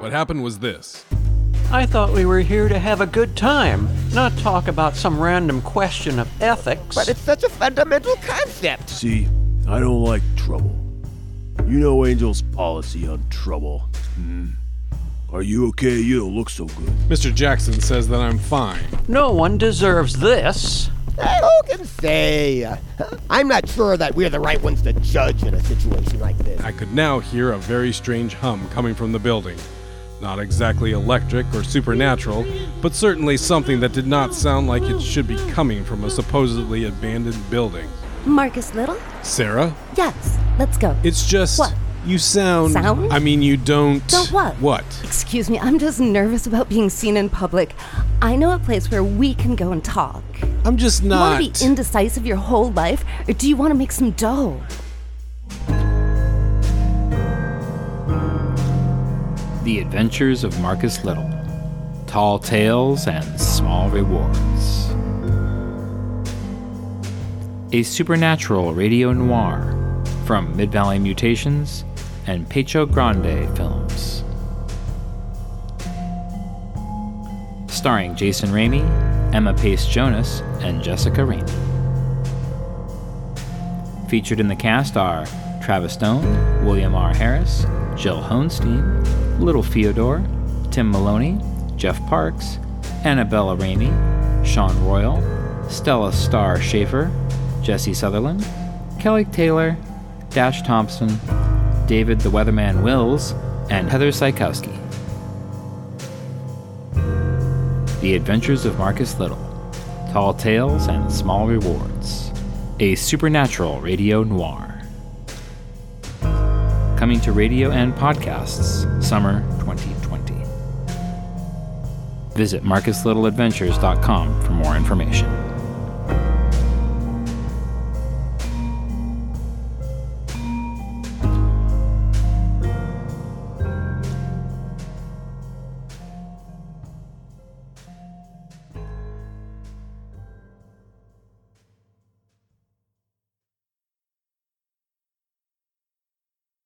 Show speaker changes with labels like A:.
A: What happened was this.
B: I thought we were here to have a good time, not talk about some random question of ethics.
C: But it's such a fundamental concept.
D: See, I don't like trouble. You know Angel's policy on trouble. Hmm. Are you okay? You don't look so good.
A: Mr. Jackson says that I'm fine.
B: no one deserves this.
C: Eh, Who can say? I'm not sure that we're the right ones to judge in a situation like this.
A: I could now hear a very strange hum coming from the building. Not exactly electric or supernatural, but certainly something that did not sound like it should be coming from a supposedly abandoned building.
E: Marcus Little?
A: Sarah,
E: Yes, let's go.
A: it's just
E: What?
A: you sound.
E: Sound?
A: I mean, you don't.
E: Don't what?
A: What?
E: Excuse me, I'm just nervous about being seen in public. I know a place where we can go and talk.
A: I'm just not.
E: You want to be indecisive your whole life, or do you want to make some dough?
F: The Adventures of Marcus Little. Tall tales and small rewards. A supernatural radio noir from Mid Valley Mutations and Pecho Grande Films. Starring Jason Ramey, Emma Pace Jonas, and Jessica Ramey. Featured in the cast are Travis Doane, William R. Harris, Jill Hohnstein, Little Fyodor, Tim Maloney, Geoff Parks, Annabella Ramey, Sean Royal, Stella Starr Shaffer, Jesse Sutherland, Kelly Taylor, Dash Thompson, David the Weatherman Wills, and Heather Zajkowski. The Adventures of Marcus Little Tall Tales and Small Rewards. A supernatural radio noir. Coming to radio and podcasts summer 2020. Visit marcuslittleadventures.com for more information.